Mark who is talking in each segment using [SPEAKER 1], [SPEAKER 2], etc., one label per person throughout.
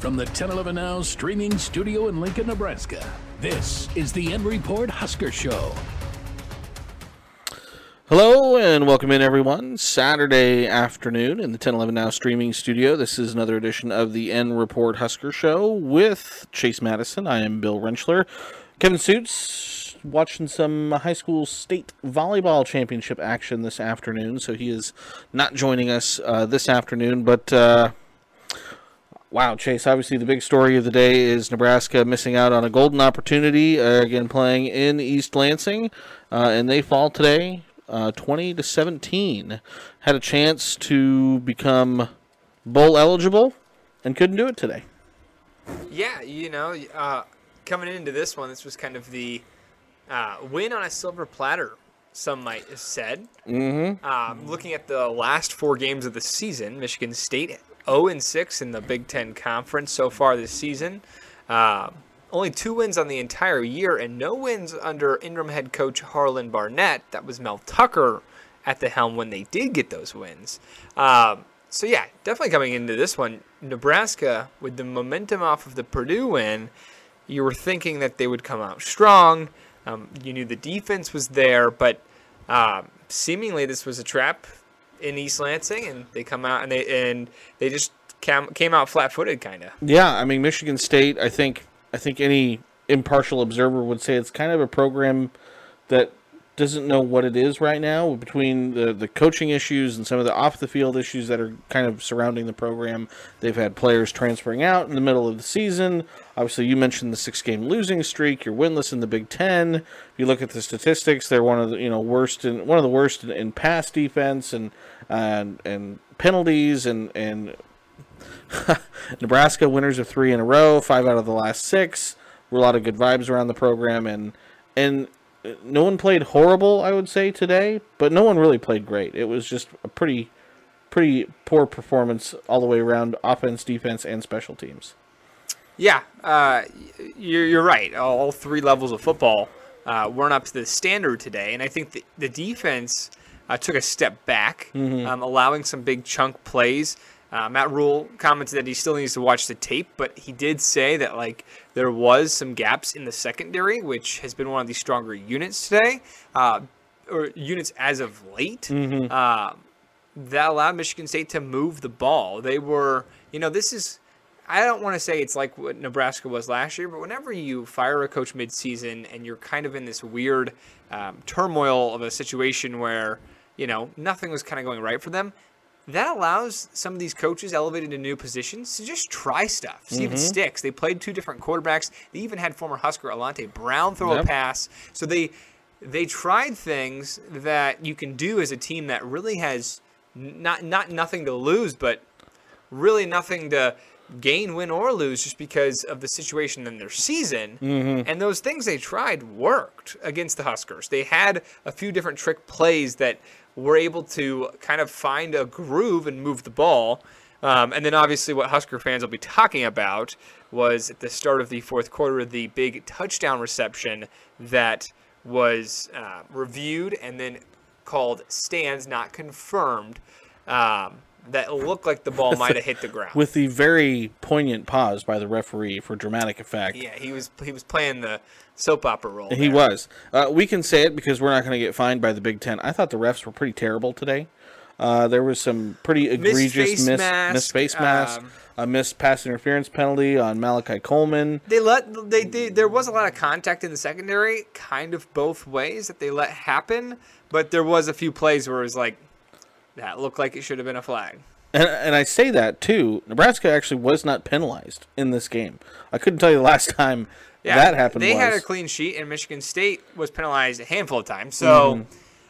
[SPEAKER 1] From the 1011 Now streaming studio in Lincoln, Nebraska, this is the N Report Husker Show.
[SPEAKER 2] Hello and welcome in, everyone. Saturday afternoon in the 1011 Now streaming studio. This is another edition of the N Report Husker Show with Chase Matteson. I am Bill Rentschler. Kevin Sjuts watching some high school state volleyball championship action this afternoon, so he is not joining us uh, this afternoon, but. Uh, Wow, Chase. Obviously, the big story of the day is Nebraska missing out on a golden opportunity. Uh, again, playing in East Lansing, uh, and they fall today, uh, twenty to seventeen. Had a chance to become bowl eligible, and couldn't do it today.
[SPEAKER 3] Yeah, you know, uh, coming into this one, this was kind of the uh, win on a silver platter. Some might have said.
[SPEAKER 2] Mm-hmm.
[SPEAKER 3] Um, looking at the last four games of the season, Michigan State 0 and 6 in the Big Ten Conference so far this season. Uh, only two wins on the entire year, and no wins under interim head coach Harlon Barnett. That was Mel Tucker at the helm when they did get those wins. Um, so yeah, definitely coming into this one, Nebraska with the momentum off of the Purdue win, you were thinking that they would come out strong. Um, you knew the defense was there, but uh, seemingly this was a trap in East Lansing, and they come out and they and they just came came out flat footed, kind of.
[SPEAKER 2] Yeah, I mean Michigan State. I think I think any impartial observer would say it's kind of a program that doesn't know what it is right now between the, the coaching issues and some of the off the field issues that are kind of surrounding the program. They've had players transferring out in the middle of the season. Obviously, you mentioned the six game losing streak. You're winless in the Big Ten. If you look at the statistics, they're one of the you know worst in one of the worst in, in pass defense and and and penalties and and Nebraska winners of three in a row, five out of the last six. Were a lot of good vibes around the program and and no one played horrible, I would say today, but no one really played great. It was just a pretty pretty poor performance all the way around, offense, defense, and special teams.
[SPEAKER 3] Yeah, uh, you're, you're right. All three levels of football uh, weren't up to the standard today, and I think the, the defense uh, took a step back,
[SPEAKER 2] Mm-hmm.
[SPEAKER 3] um, allowing some big chunk plays. Uh, Matt Rhule commented that he still needs to watch the tape, but he did say that like there was some gaps in the secondary, which has been one of the stronger units today, uh, or units as of late.
[SPEAKER 2] Mm-hmm.
[SPEAKER 3] Uh, that allowed Michigan State to move the ball. They were, you know, this is. I don't want to say it's like what Nebraska was last year, but whenever you fire a coach midseason and you're kind of in this weird um, turmoil of a situation where you know nothing was kind of going right for them, that allows some of these coaches elevated to new positions to just try stuff, see if it mm-hmm. sticks. They played two different quarterbacks. They even had former Husker Alante Brown throw
[SPEAKER 2] Yep.
[SPEAKER 3] a pass. So they they tried things that you can do as a team that really has not not nothing to lose, but really nothing to gain, win, or lose just because of the situation in their season. Mm-hmm. And those things they tried worked against the Huskers. They had a few different trick plays that were able to kind of find a groove and move the ball. Um, and then obviously what Husker fans will be talking about was at the start of the fourth quarter, the big touchdown reception that was uh, reviewed and then called stands, not confirmed. Um, that looked like the ball might have hit the ground.
[SPEAKER 2] With the very poignant pause by the referee for dramatic effect.
[SPEAKER 3] yeah, he was he was playing the soap opera role.
[SPEAKER 2] He
[SPEAKER 3] there.
[SPEAKER 2] was. Uh, we can say it because we're not going to get fined by the Big Ten. I thought the refs were pretty terrible today. Uh, there was some pretty egregious
[SPEAKER 3] face
[SPEAKER 2] miss,
[SPEAKER 3] mask,
[SPEAKER 2] missed face mask,
[SPEAKER 3] um,
[SPEAKER 2] a missed pass interference penalty on Malachi Coleman.
[SPEAKER 3] They let they, they there was a lot of contact in the secondary, kind of both ways that they let happen, but there was a few plays where it was like that looked like it should have been a flag.
[SPEAKER 2] And, and I say that too. Nebraska actually was not penalized in this game. I couldn't tell you the last time
[SPEAKER 3] Yeah,
[SPEAKER 2] that happened.
[SPEAKER 3] They
[SPEAKER 2] was.
[SPEAKER 3] had a clean sheet, and Michigan State was penalized a handful of times. So,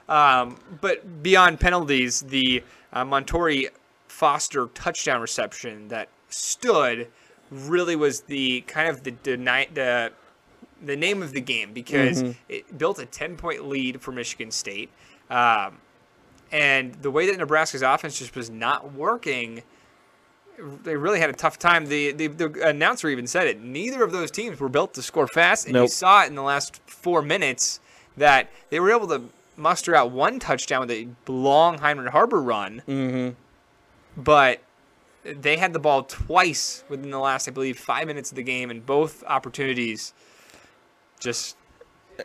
[SPEAKER 2] Mm-hmm.
[SPEAKER 3] um, but beyond penalties, the uh, Montorie Foster touchdown reception that stood really was the kind of the deny, the the name of the game because
[SPEAKER 2] Mm-hmm.
[SPEAKER 3] it built a ten point lead for Michigan State. Um, and the way that Nebraska's offense just was not working, they really had a tough time. The, the the announcer even said it. Neither of those teams were built to score fast, and you saw it in the last four minutes that they were able to muster out one touchdown with a long Heinrich Haarberg run.
[SPEAKER 2] Mhm.
[SPEAKER 3] But they had the ball twice within the last, I believe, five minutes of the game, and both opportunities just,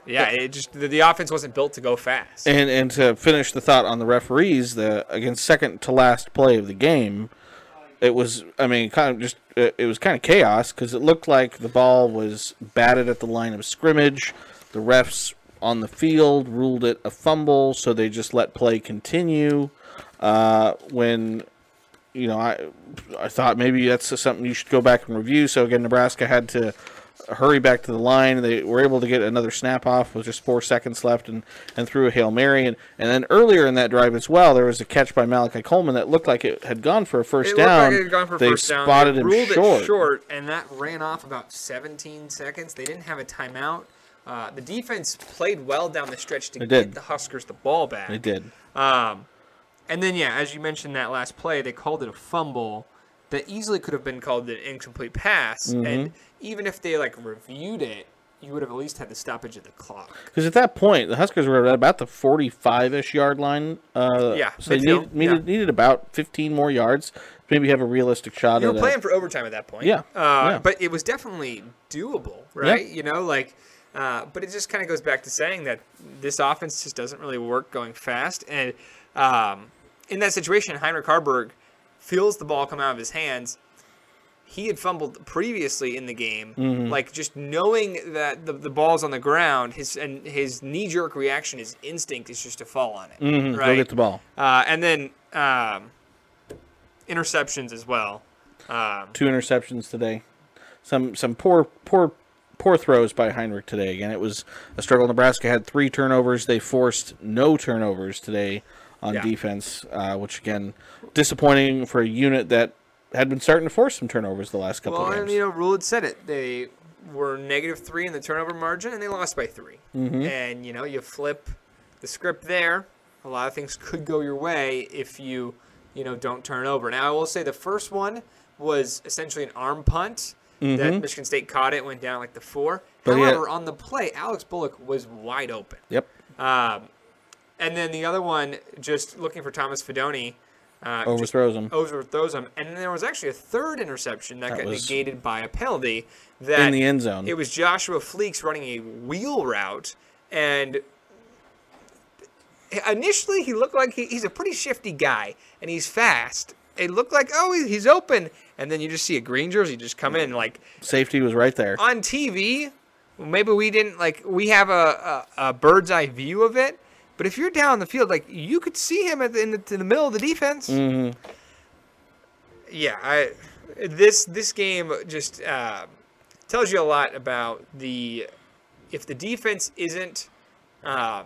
[SPEAKER 3] yeah, it just the, the offense wasn't built to go fast.
[SPEAKER 2] And and to finish the thought on the referees, the against second to last play of the game, it was I mean kind of just it was kind of chaos because it looked like the ball was batted at the line of scrimmage. The refs on the field ruled it a fumble, so they just let play continue. Uh, when you know I I thought maybe that's something you should go back and review. So again, Nebraska had to hurry back to the line. They were able to get another snap off with just four seconds left and, and threw a Hail Mary. And, and then earlier in that drive as well, there was a catch by Malachi Coleman that looked like it had gone for a first
[SPEAKER 3] It
[SPEAKER 2] down.
[SPEAKER 3] like it had gone for
[SPEAKER 2] they
[SPEAKER 3] first down.
[SPEAKER 2] spotted
[SPEAKER 3] They
[SPEAKER 2] him
[SPEAKER 3] ruled
[SPEAKER 2] short.
[SPEAKER 3] it short, and that ran off about 17 seconds. They didn't have a timeout. Uh, the defense played well down the stretch to
[SPEAKER 2] They
[SPEAKER 3] get
[SPEAKER 2] did.
[SPEAKER 3] the Huskers the ball back.
[SPEAKER 2] They did.
[SPEAKER 3] Um, and then, yeah, as you mentioned that last play, they called it a fumble that easily could have been called an incomplete pass.
[SPEAKER 2] Mm-hmm.
[SPEAKER 3] And even if they like reviewed it, you would have at least had the stoppage of the clock.
[SPEAKER 2] Because at that point, the Huskers were at about the 45-ish yard line. Uh,
[SPEAKER 3] Yeah,
[SPEAKER 2] so they needed, needed,
[SPEAKER 3] yeah.
[SPEAKER 2] needed about 15 more yards. Maybe have a realistic shot
[SPEAKER 3] You were
[SPEAKER 2] a-
[SPEAKER 3] playing for overtime at that point.
[SPEAKER 2] Yeah,
[SPEAKER 3] Uh,
[SPEAKER 2] yeah.
[SPEAKER 3] But it was definitely doable, right? You know, like, uh, but it just kind of goes back to saying that this offense just doesn't really work going fast. And um, in that situation, Heinrich Haarberg feels the ball come out of his hands. He had fumbled previously in the game,
[SPEAKER 2] Mm-hmm.
[SPEAKER 3] like just knowing that the, the ball's on the ground. His and his knee jerk reaction, his instinct is just to fall on it,
[SPEAKER 2] Mhm,
[SPEAKER 3] right?
[SPEAKER 2] Go get the ball.
[SPEAKER 3] Uh, and then um, interceptions as well. Um,
[SPEAKER 2] two interceptions today. Some some poor poor poor throws by Heinrich today. Again, it was a struggle. Nebraska had three turnovers. They forced no turnovers today on
[SPEAKER 3] Yeah.
[SPEAKER 2] defense, uh, which again disappointing for a unit that had been starting to force some turnovers the last couple
[SPEAKER 3] well,
[SPEAKER 2] of
[SPEAKER 3] and
[SPEAKER 2] games.
[SPEAKER 3] you know, Rhule had said it. They were negative three in the turnover margin, and they lost by 3
[SPEAKER 2] Mm-hmm.
[SPEAKER 3] And you know, you flip the script there. A lot of things could go your way if you, you know, don't turn over. Now, I will say the first one was essentially an arm punt. That Michigan State caught it, went down like the four.
[SPEAKER 2] Mm-hmm. But
[SPEAKER 3] However, on the play, Alex Bullock was wide open.
[SPEAKER 2] yep,
[SPEAKER 3] Um, and then the other one, just looking for Thomas Fidone, uh,
[SPEAKER 2] overthrows him
[SPEAKER 3] overthrows him. And then there was actually a third interception that,
[SPEAKER 2] That
[SPEAKER 3] got negated by a penalty. That
[SPEAKER 2] in the end zone.
[SPEAKER 3] it was Joshua Fleeks running a wheel route, and initially he looked like he, he's a pretty shifty guy, and he's fast. It looked like oh he- he's open, and then you just see a green jersey just come in like
[SPEAKER 2] Safety was right there.
[SPEAKER 3] on TV, maybe we didn't like we have a, a, a bird's eye view of it, but if you're down the field, like you could see him at the, in, the, in the middle of the defense.
[SPEAKER 2] hmm
[SPEAKER 3] Yeah, I this this game just uh, tells you a lot about the if the defense isn't um,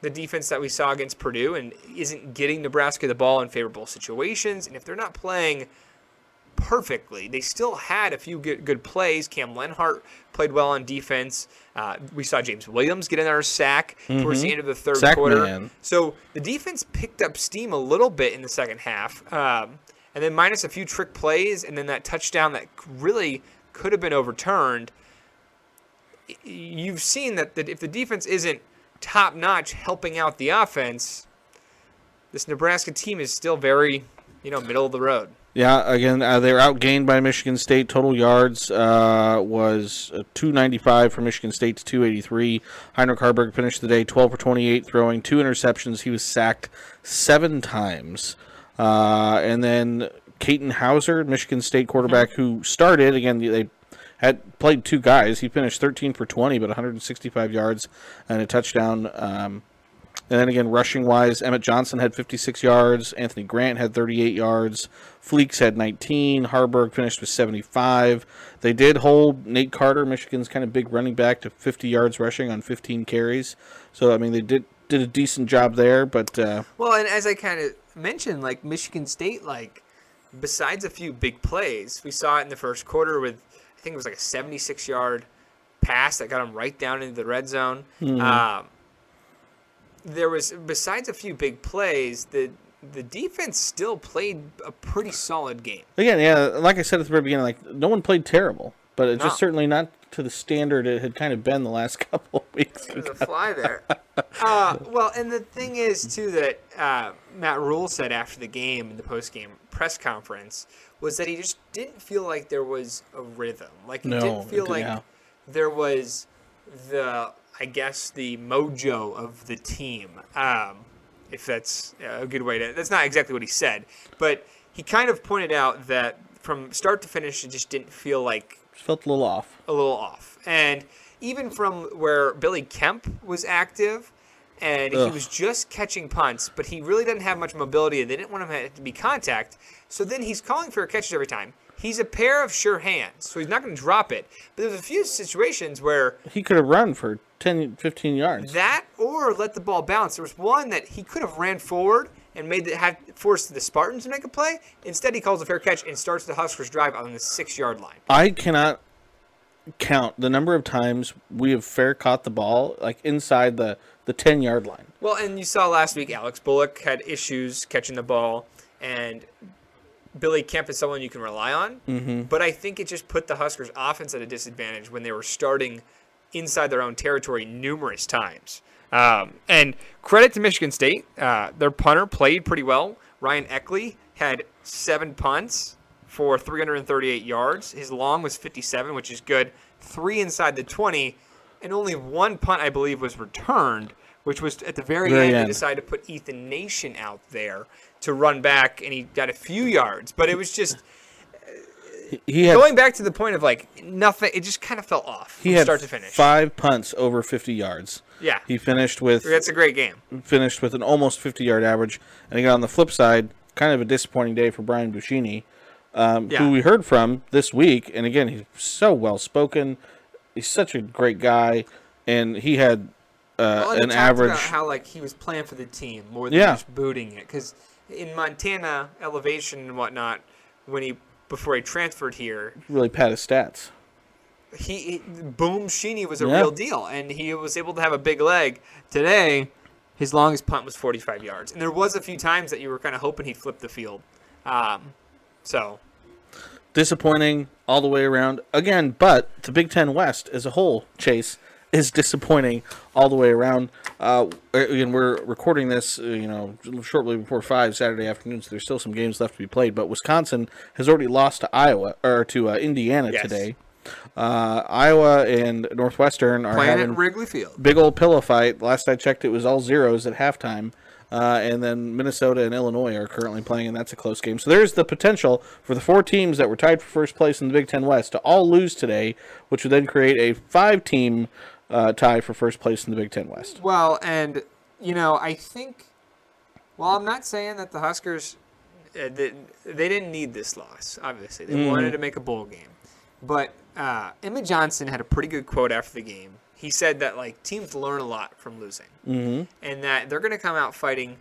[SPEAKER 3] the defense that we saw against Purdue and isn't getting Nebraska the ball in favorable situations, and if they're not playing perfectly. They still had a few good, good plays. Cam Lenhardt played well on defense. Uh, we saw James Williams get another sack towards the end of the third
[SPEAKER 2] Mm-hmm. Sack
[SPEAKER 3] quarter.
[SPEAKER 2] man.
[SPEAKER 3] So the defense picked up steam a little bit in the second half. Um, and then minus a few trick plays and then that touchdown that really could have been overturned. You've seen that, that if the defense isn't top notch helping out the offense, this Nebraska team is still very, you know, middle of the road.
[SPEAKER 2] Yeah, again, uh, they were outgained by Michigan State. Total yards uh, was uh, 295 for Michigan State to 283. Heinrich Haarberg finished the day 12 for 28, throwing two interceptions. He was sacked seven times. Uh, and then Katin Houser, Michigan State quarterback, who started, again, they had played two guys. He finished 13 for 20, but 165 yards and a touchdown. Um, and then again, rushing wise, Emmett Johnson had 56 yards. Anthony Grant had 38 yards. Fleeks had 19. Haarberg finished with 75. They did hold Nate Carter, Michigan's kind of big running back, to 50 yards rushing on 15 carries. So I mean, they did did a decent job there. But uh,
[SPEAKER 3] Well, and as I kind of mentioned, like Michigan State, like besides a few big plays, we saw it in the first quarter with I think it was like a 76 yard pass that got him right down into the red zone. Um, there was besides a few big plays, the the defense still played a pretty solid game.
[SPEAKER 2] again, yeah, like I said at the very beginning, like no one played terrible, but it's
[SPEAKER 3] No.
[SPEAKER 2] just certainly not to the standard it had kind of been the last couple of weeks.
[SPEAKER 3] A fly there. uh, well, and the thing is too that uh, Matt Rhule said after the game in the post game press conference was that he just didn't feel like there was a rhythm. Like he
[SPEAKER 2] No,
[SPEAKER 3] didn't feel like
[SPEAKER 2] yeah.
[SPEAKER 3] there was the I guess the mojo of the team. Um, if that's a good way to that's not exactly what he said, but he kind of pointed out that from start to finish it just didn't feel like
[SPEAKER 2] Felt a little off.
[SPEAKER 3] a little off. And even from where Billy Kemp was active, and he was just catching punts, but he really didn't have much mobility, and they didn't want him to be contact. So then he's calling for catches every time. He's a pair of sure hands, so he's not going to drop it. But there's a few situations where
[SPEAKER 2] He could have run for 10, 15 yards.
[SPEAKER 3] that or let the ball bounce. There was one that he could have ran forward and made the, had forced the Spartans to make a play. Instead, he calls a fair catch and starts the Huskers drive on the six yard line.
[SPEAKER 2] I cannot count the number of times we have fair caught the ball like inside the the 10 yard line.
[SPEAKER 3] Well, and you saw last week Alex Bullock had issues catching the ball, and Billy Kemp is someone you can rely on. Mm-hmm. But I think it just put the Huskers' offense at a disadvantage when they were starting inside their own territory numerous times. Um, and credit to Michigan State, uh, their punter played pretty well. Ryan Eckley had seven punts for 338 yards. His long was 57, which is good. Three inside the 20, and only one punt, I believe, was returned, which was at the very,
[SPEAKER 2] Very
[SPEAKER 3] end. They decided to put Ethan Nation out there to run back, and he got a few yards. But it was just
[SPEAKER 2] He- He had
[SPEAKER 3] going back to the point of like nothing. It just kind of fell off
[SPEAKER 2] he
[SPEAKER 3] from
[SPEAKER 2] had
[SPEAKER 3] start to finish.
[SPEAKER 2] five punts over 50 yards.
[SPEAKER 3] Yeah,
[SPEAKER 2] He finished with
[SPEAKER 3] that's a great game.
[SPEAKER 2] finished with an almost 50 yard average. And again, on the flip side, kind of a disappointing day for Brian Buschini, um,
[SPEAKER 3] Yeah.
[SPEAKER 2] who we heard from this week. And again, he's so well spoken. He's such a great guy, and he had uh,
[SPEAKER 3] Well,
[SPEAKER 2] an average.
[SPEAKER 3] about how like he was playing for the team more than
[SPEAKER 2] Yeah.
[SPEAKER 3] just booting it. Because in Montana, elevation and whatnot, when he before he transferred here,
[SPEAKER 2] really pad his stats.
[SPEAKER 3] he, he Boom Sheeny was a
[SPEAKER 2] Yeah.
[SPEAKER 3] real deal, and he was able to have a big leg. Today, his longest punt was 45 yards, and there was a few times that you were kind of hoping he'd flip the field. Um, so
[SPEAKER 2] disappointing all the way around again but the big ten west as a whole chase is disappointing all the way around uh again we're recording this uh, you know shortly before five saturday afternoon so there's still some games left to be played but wisconsin has already lost to iowa or to uh, indiana
[SPEAKER 3] Yes.
[SPEAKER 2] today uh iowa and northwestern are
[SPEAKER 3] playing
[SPEAKER 2] having
[SPEAKER 3] Wrigley Field.
[SPEAKER 2] big old pillow fight. Last I checked, it was all zeros at halftime. Uh, and then Minnesota and Illinois are currently playing, and that's a close game. So there's the potential for the four teams that were tied for first place in the Big Ten West to all lose today, which would then create a five-team uh, tie for first place in the Big Ten West.
[SPEAKER 3] Well, and you know, I think. Well, I'm not saying that the Huskers, uh, they, they didn't need this loss. Obviously, they wanted to make a bowl game, but uh, Emmett Johnson had a pretty good quote after the game. He said that like teams learn a lot from losing, mm-hmm. and that they're going to come out fighting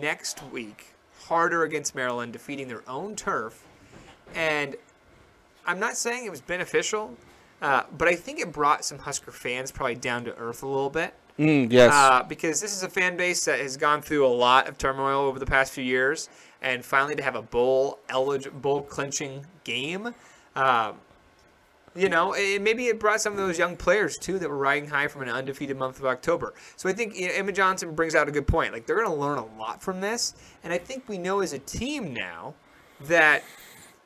[SPEAKER 3] next week harder against Maryland, defeating their own turf, and I'm not saying it was beneficial, uh, but I think it brought some Husker fans probably down to earth a little bit.
[SPEAKER 2] Mm, yes,
[SPEAKER 3] Uh, because this is a fan base that has gone through a lot of turmoil over the past few years, and finally to have a bowl eligible, bowl clinching game, um, you know, it, maybe it brought some of those young players too that were riding high from an undefeated month of October. So I think you know, Emmett Johnson brings out a good point. Like they're going to learn a lot from this, and I think we know as a team now that.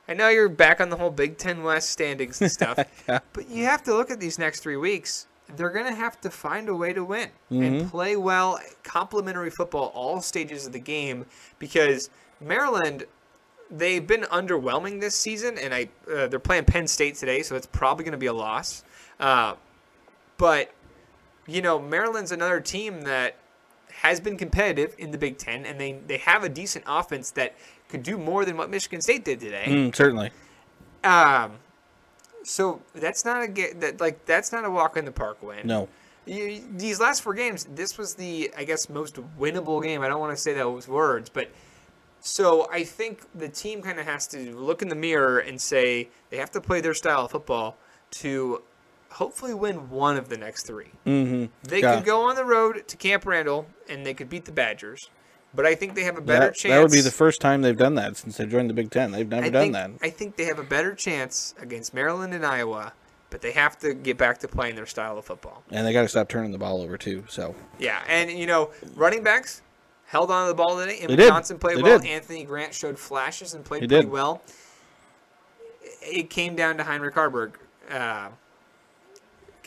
[SPEAKER 3] I know you're back on the whole Big Ten West standings and stuff, but you have to look at these next three weeks. They're going to have to find a way to win and play well, complementary football, all stages of the game, because Maryland, they've been underwhelming this season, and I uh, they're playing Penn State today, so it's probably going to be a loss. Uh, but you know, Maryland's another team that has been competitive in the Big Ten, and they they have a decent offense that could do more than what Michigan State did today.
[SPEAKER 2] Mm, certainly.
[SPEAKER 3] Um, so that's not a that like that's not a walk in the park win.
[SPEAKER 2] No.
[SPEAKER 3] You, these last four games, this was the I guess most winnable game. I don't want to say those words, but so I think the team kind of has to look in the mirror and say they have to play their style of football to hopefully win one of the next 3
[SPEAKER 2] Mm-hmm.
[SPEAKER 3] They
[SPEAKER 2] Yeah.
[SPEAKER 3] could go on the road to Camp Randall and they could beat the Badgers, but I think they have a better
[SPEAKER 2] That,
[SPEAKER 3] chance.
[SPEAKER 2] that would be the first time they've done that since they joined the Big Ten. They've never
[SPEAKER 3] I
[SPEAKER 2] done
[SPEAKER 3] think,
[SPEAKER 2] that.
[SPEAKER 3] I think they have a better chance against Maryland and Iowa but they have to get back to playing their style of football.
[SPEAKER 2] And they got to stop turning the ball over too. So
[SPEAKER 3] Yeah, and you know, running backs held on to the ball today. And
[SPEAKER 2] They did.
[SPEAKER 3] Johnson played
[SPEAKER 2] They
[SPEAKER 3] well.
[SPEAKER 2] did.
[SPEAKER 3] Anthony Grant showed flashes and played
[SPEAKER 2] He
[SPEAKER 3] pretty
[SPEAKER 2] did.
[SPEAKER 3] well. It came down to Heinrich Haarberg. Uh,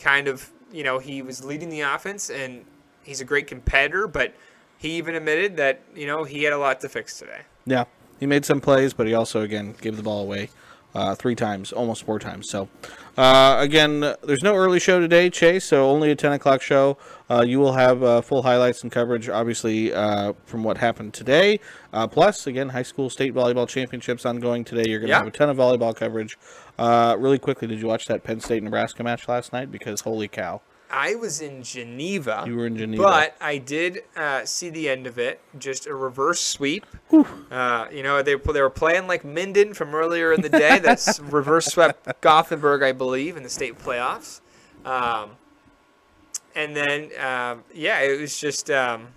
[SPEAKER 3] kind of, you know, he was leading the offense, and he's a great competitor, but he even admitted that, you know, he had a lot to fix today.
[SPEAKER 2] yeah, he made some plays, but he also again gave the ball away uh, three times, almost four times. So uh, again, there's no early show today, Chase. So only a 10 o'clock show. Uh, you will have uh, full highlights and coverage, obviously, uh, from what happened today. Uh, plus, again, high school state volleyball championships ongoing today. You're going to
[SPEAKER 3] Yeah.
[SPEAKER 2] have a ton of volleyball coverage. Uh, really quickly, did you watch that Penn State Nebraska match last night? Because holy cow,
[SPEAKER 3] I was in Geneva.
[SPEAKER 2] You were in Geneva.
[SPEAKER 3] But I did uh, see the end of it. Just a reverse sweep. Uh, you know, they, they were playing like Minden from earlier in the day. That's reverse swept Gothenburg, I believe, in the state playoffs. Um, and then, um, yeah, it was just, um,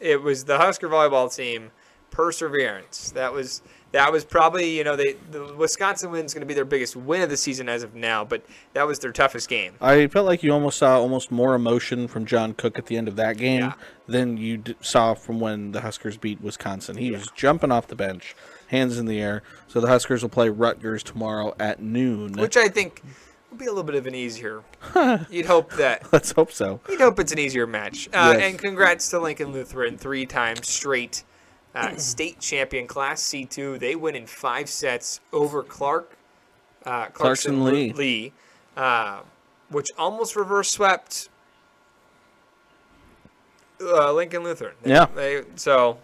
[SPEAKER 3] it was the Husker volleyball team perseverance. That was that was probably you know they the Wisconsin win is going to be their biggest win of the season as of now, but that was their toughest game.
[SPEAKER 2] I felt like you almost saw almost more emotion from John Cook at the end of that game
[SPEAKER 3] Yeah.
[SPEAKER 2] than you d- saw from when the Huskers beat Wisconsin. He was jumping off the bench, hands in the air. So the Huskers will play Rutgers tomorrow at noon.
[SPEAKER 3] which I think will be a little bit of an easier. you'd hope that
[SPEAKER 2] Let's hope so.
[SPEAKER 3] you'd hope it's an easier match. Uh,
[SPEAKER 2] Yes.
[SPEAKER 3] And congrats to Lincoln Lutheran, three times straight uh, state champion, Class C two. They win in five sets over Clark uh,
[SPEAKER 2] Clarkson Lee.
[SPEAKER 3] Lee, uh, which almost reverse swept uh, Lincoln Lutheran. They-
[SPEAKER 2] Yeah.
[SPEAKER 3] They, so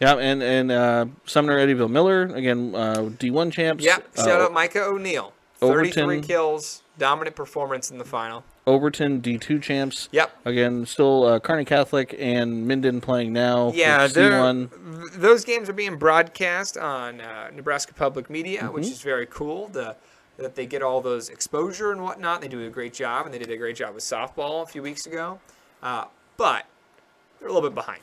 [SPEAKER 2] Yeah, and and uh, Sumner Eddyville Miller again, uh, D1 champs.
[SPEAKER 3] yeah, shout out Micah O'Neill. Thirty-three
[SPEAKER 2] Overton.
[SPEAKER 3] kills, dominant performance in the final.
[SPEAKER 2] Overton D2 champs.
[SPEAKER 3] Yep.
[SPEAKER 2] Again, still uh, Kearney Catholic and Minden playing now.
[SPEAKER 3] Yeah, they're-
[SPEAKER 2] C1.
[SPEAKER 3] those games are being broadcast on uh, Nebraska Public Media, which
[SPEAKER 2] Mm-hmm.
[SPEAKER 3] is very cool. The, that they get all those exposure and whatnot. They do a great job, and they did a great job with softball a few weeks ago. Uh, but they're a little bit behind.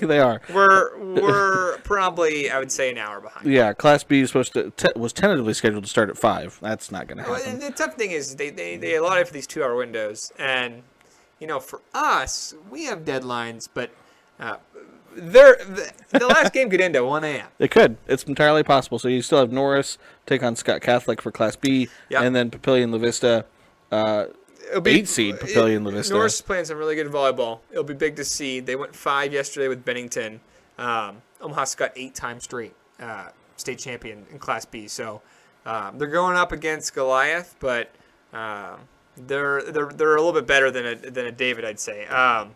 [SPEAKER 2] they are.
[SPEAKER 3] We're we're probably I would say an hour behind.
[SPEAKER 2] Yeah, Class B is supposed to te- was tentatively scheduled to start at five. That's not going to happen.
[SPEAKER 3] and the tough thing is they, they, they allotted for these two hour windows, and you know for us we have deadlines, but uh, they're, the, the last game could end at 1 a.m.
[SPEAKER 2] It could. It's entirely possible. So you still have Norris take on Skutt Catholic for Class B,
[SPEAKER 3] Yep.
[SPEAKER 2] and then Papillion La Vista. Uh,
[SPEAKER 3] It'll
[SPEAKER 2] Eight seed Papillion La Vista.
[SPEAKER 3] Norris is playing some really good volleyball. It'll be big to see. They went five yesterday with Bennington. Um, Omaha's got eight times straight uh, state champion in Class B. So um, they're going up against Goliath, but um, they're they're they're a little bit better than a than a David, I'd say. Um,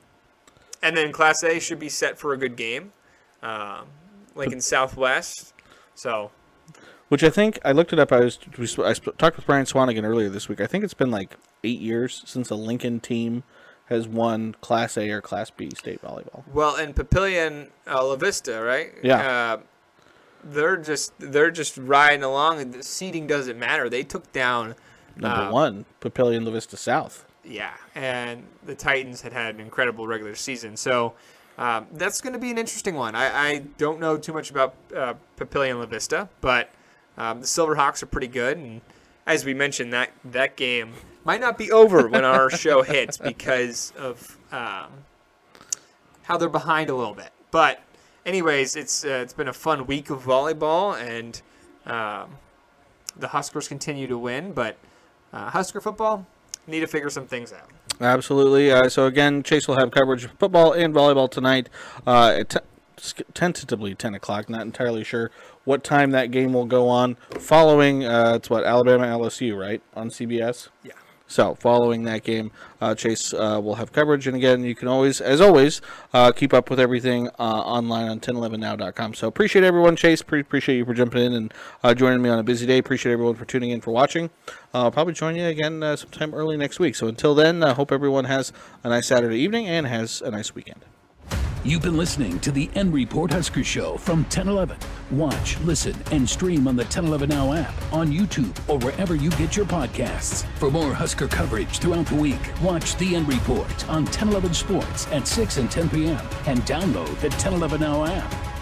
[SPEAKER 3] and then Class A should be set for a good game. Um, Lincoln Southwest. So
[SPEAKER 2] which I think I looked it up. I was we, sp- I sp- talked with Brian Swanigan earlier this week. I think it's been like eight years since a Lincoln team has won Class A or Class B state volleyball.
[SPEAKER 3] Well, and Papillion uh, La Vista, right?
[SPEAKER 2] Yeah.
[SPEAKER 3] Uh, they're just they're just riding along, the seating doesn't matter. They took down
[SPEAKER 2] Number
[SPEAKER 3] uh,
[SPEAKER 2] one, Papillion La Vista South.
[SPEAKER 3] Yeah, and the Titans had had an incredible regular season, so um, that's going to be an interesting one. I, I don't know too much about uh, Papillion La Vista, but um, the Silverhawks are pretty good, and as we mentioned, that that game might not be over when our show hits because of um, how they're behind a little bit. But anyways, it's uh, it's been a fun week of volleyball, and um, the Huskers continue to win, but uh, Husker football need to figure some things out.
[SPEAKER 2] Absolutely. Uh, so again, Chase will have coverage of football and volleyball tonight. Uh, sk- tentatively 10 o'clock. Not entirely sure what time that game will go on. Following, uh, it's what Alabama LSU, right, on CBS.
[SPEAKER 3] Yeah.
[SPEAKER 2] So following that game, uh, Chase uh, will have coverage, and again, you can always, as always, uh, keep up with everything uh, online on 1011now.com. So appreciate everyone, Chase. Pre- appreciate you for jumping in and uh, joining me on a busy day. Appreciate everyone for tuning in for watching. Uh, I'll probably join you again uh, sometime early next week. So until then, I hope everyone has a nice Saturday evening and has a nice weekend.
[SPEAKER 1] You've been listening to the N Report Husker Show from 1011. Watch, listen, and stream on the 1011 Now app, on YouTube, or wherever you get your podcasts. For more Husker coverage throughout the week, watch the N Report on 1011 Sports at 6 and 10 p.m. and download the 1011 Now app.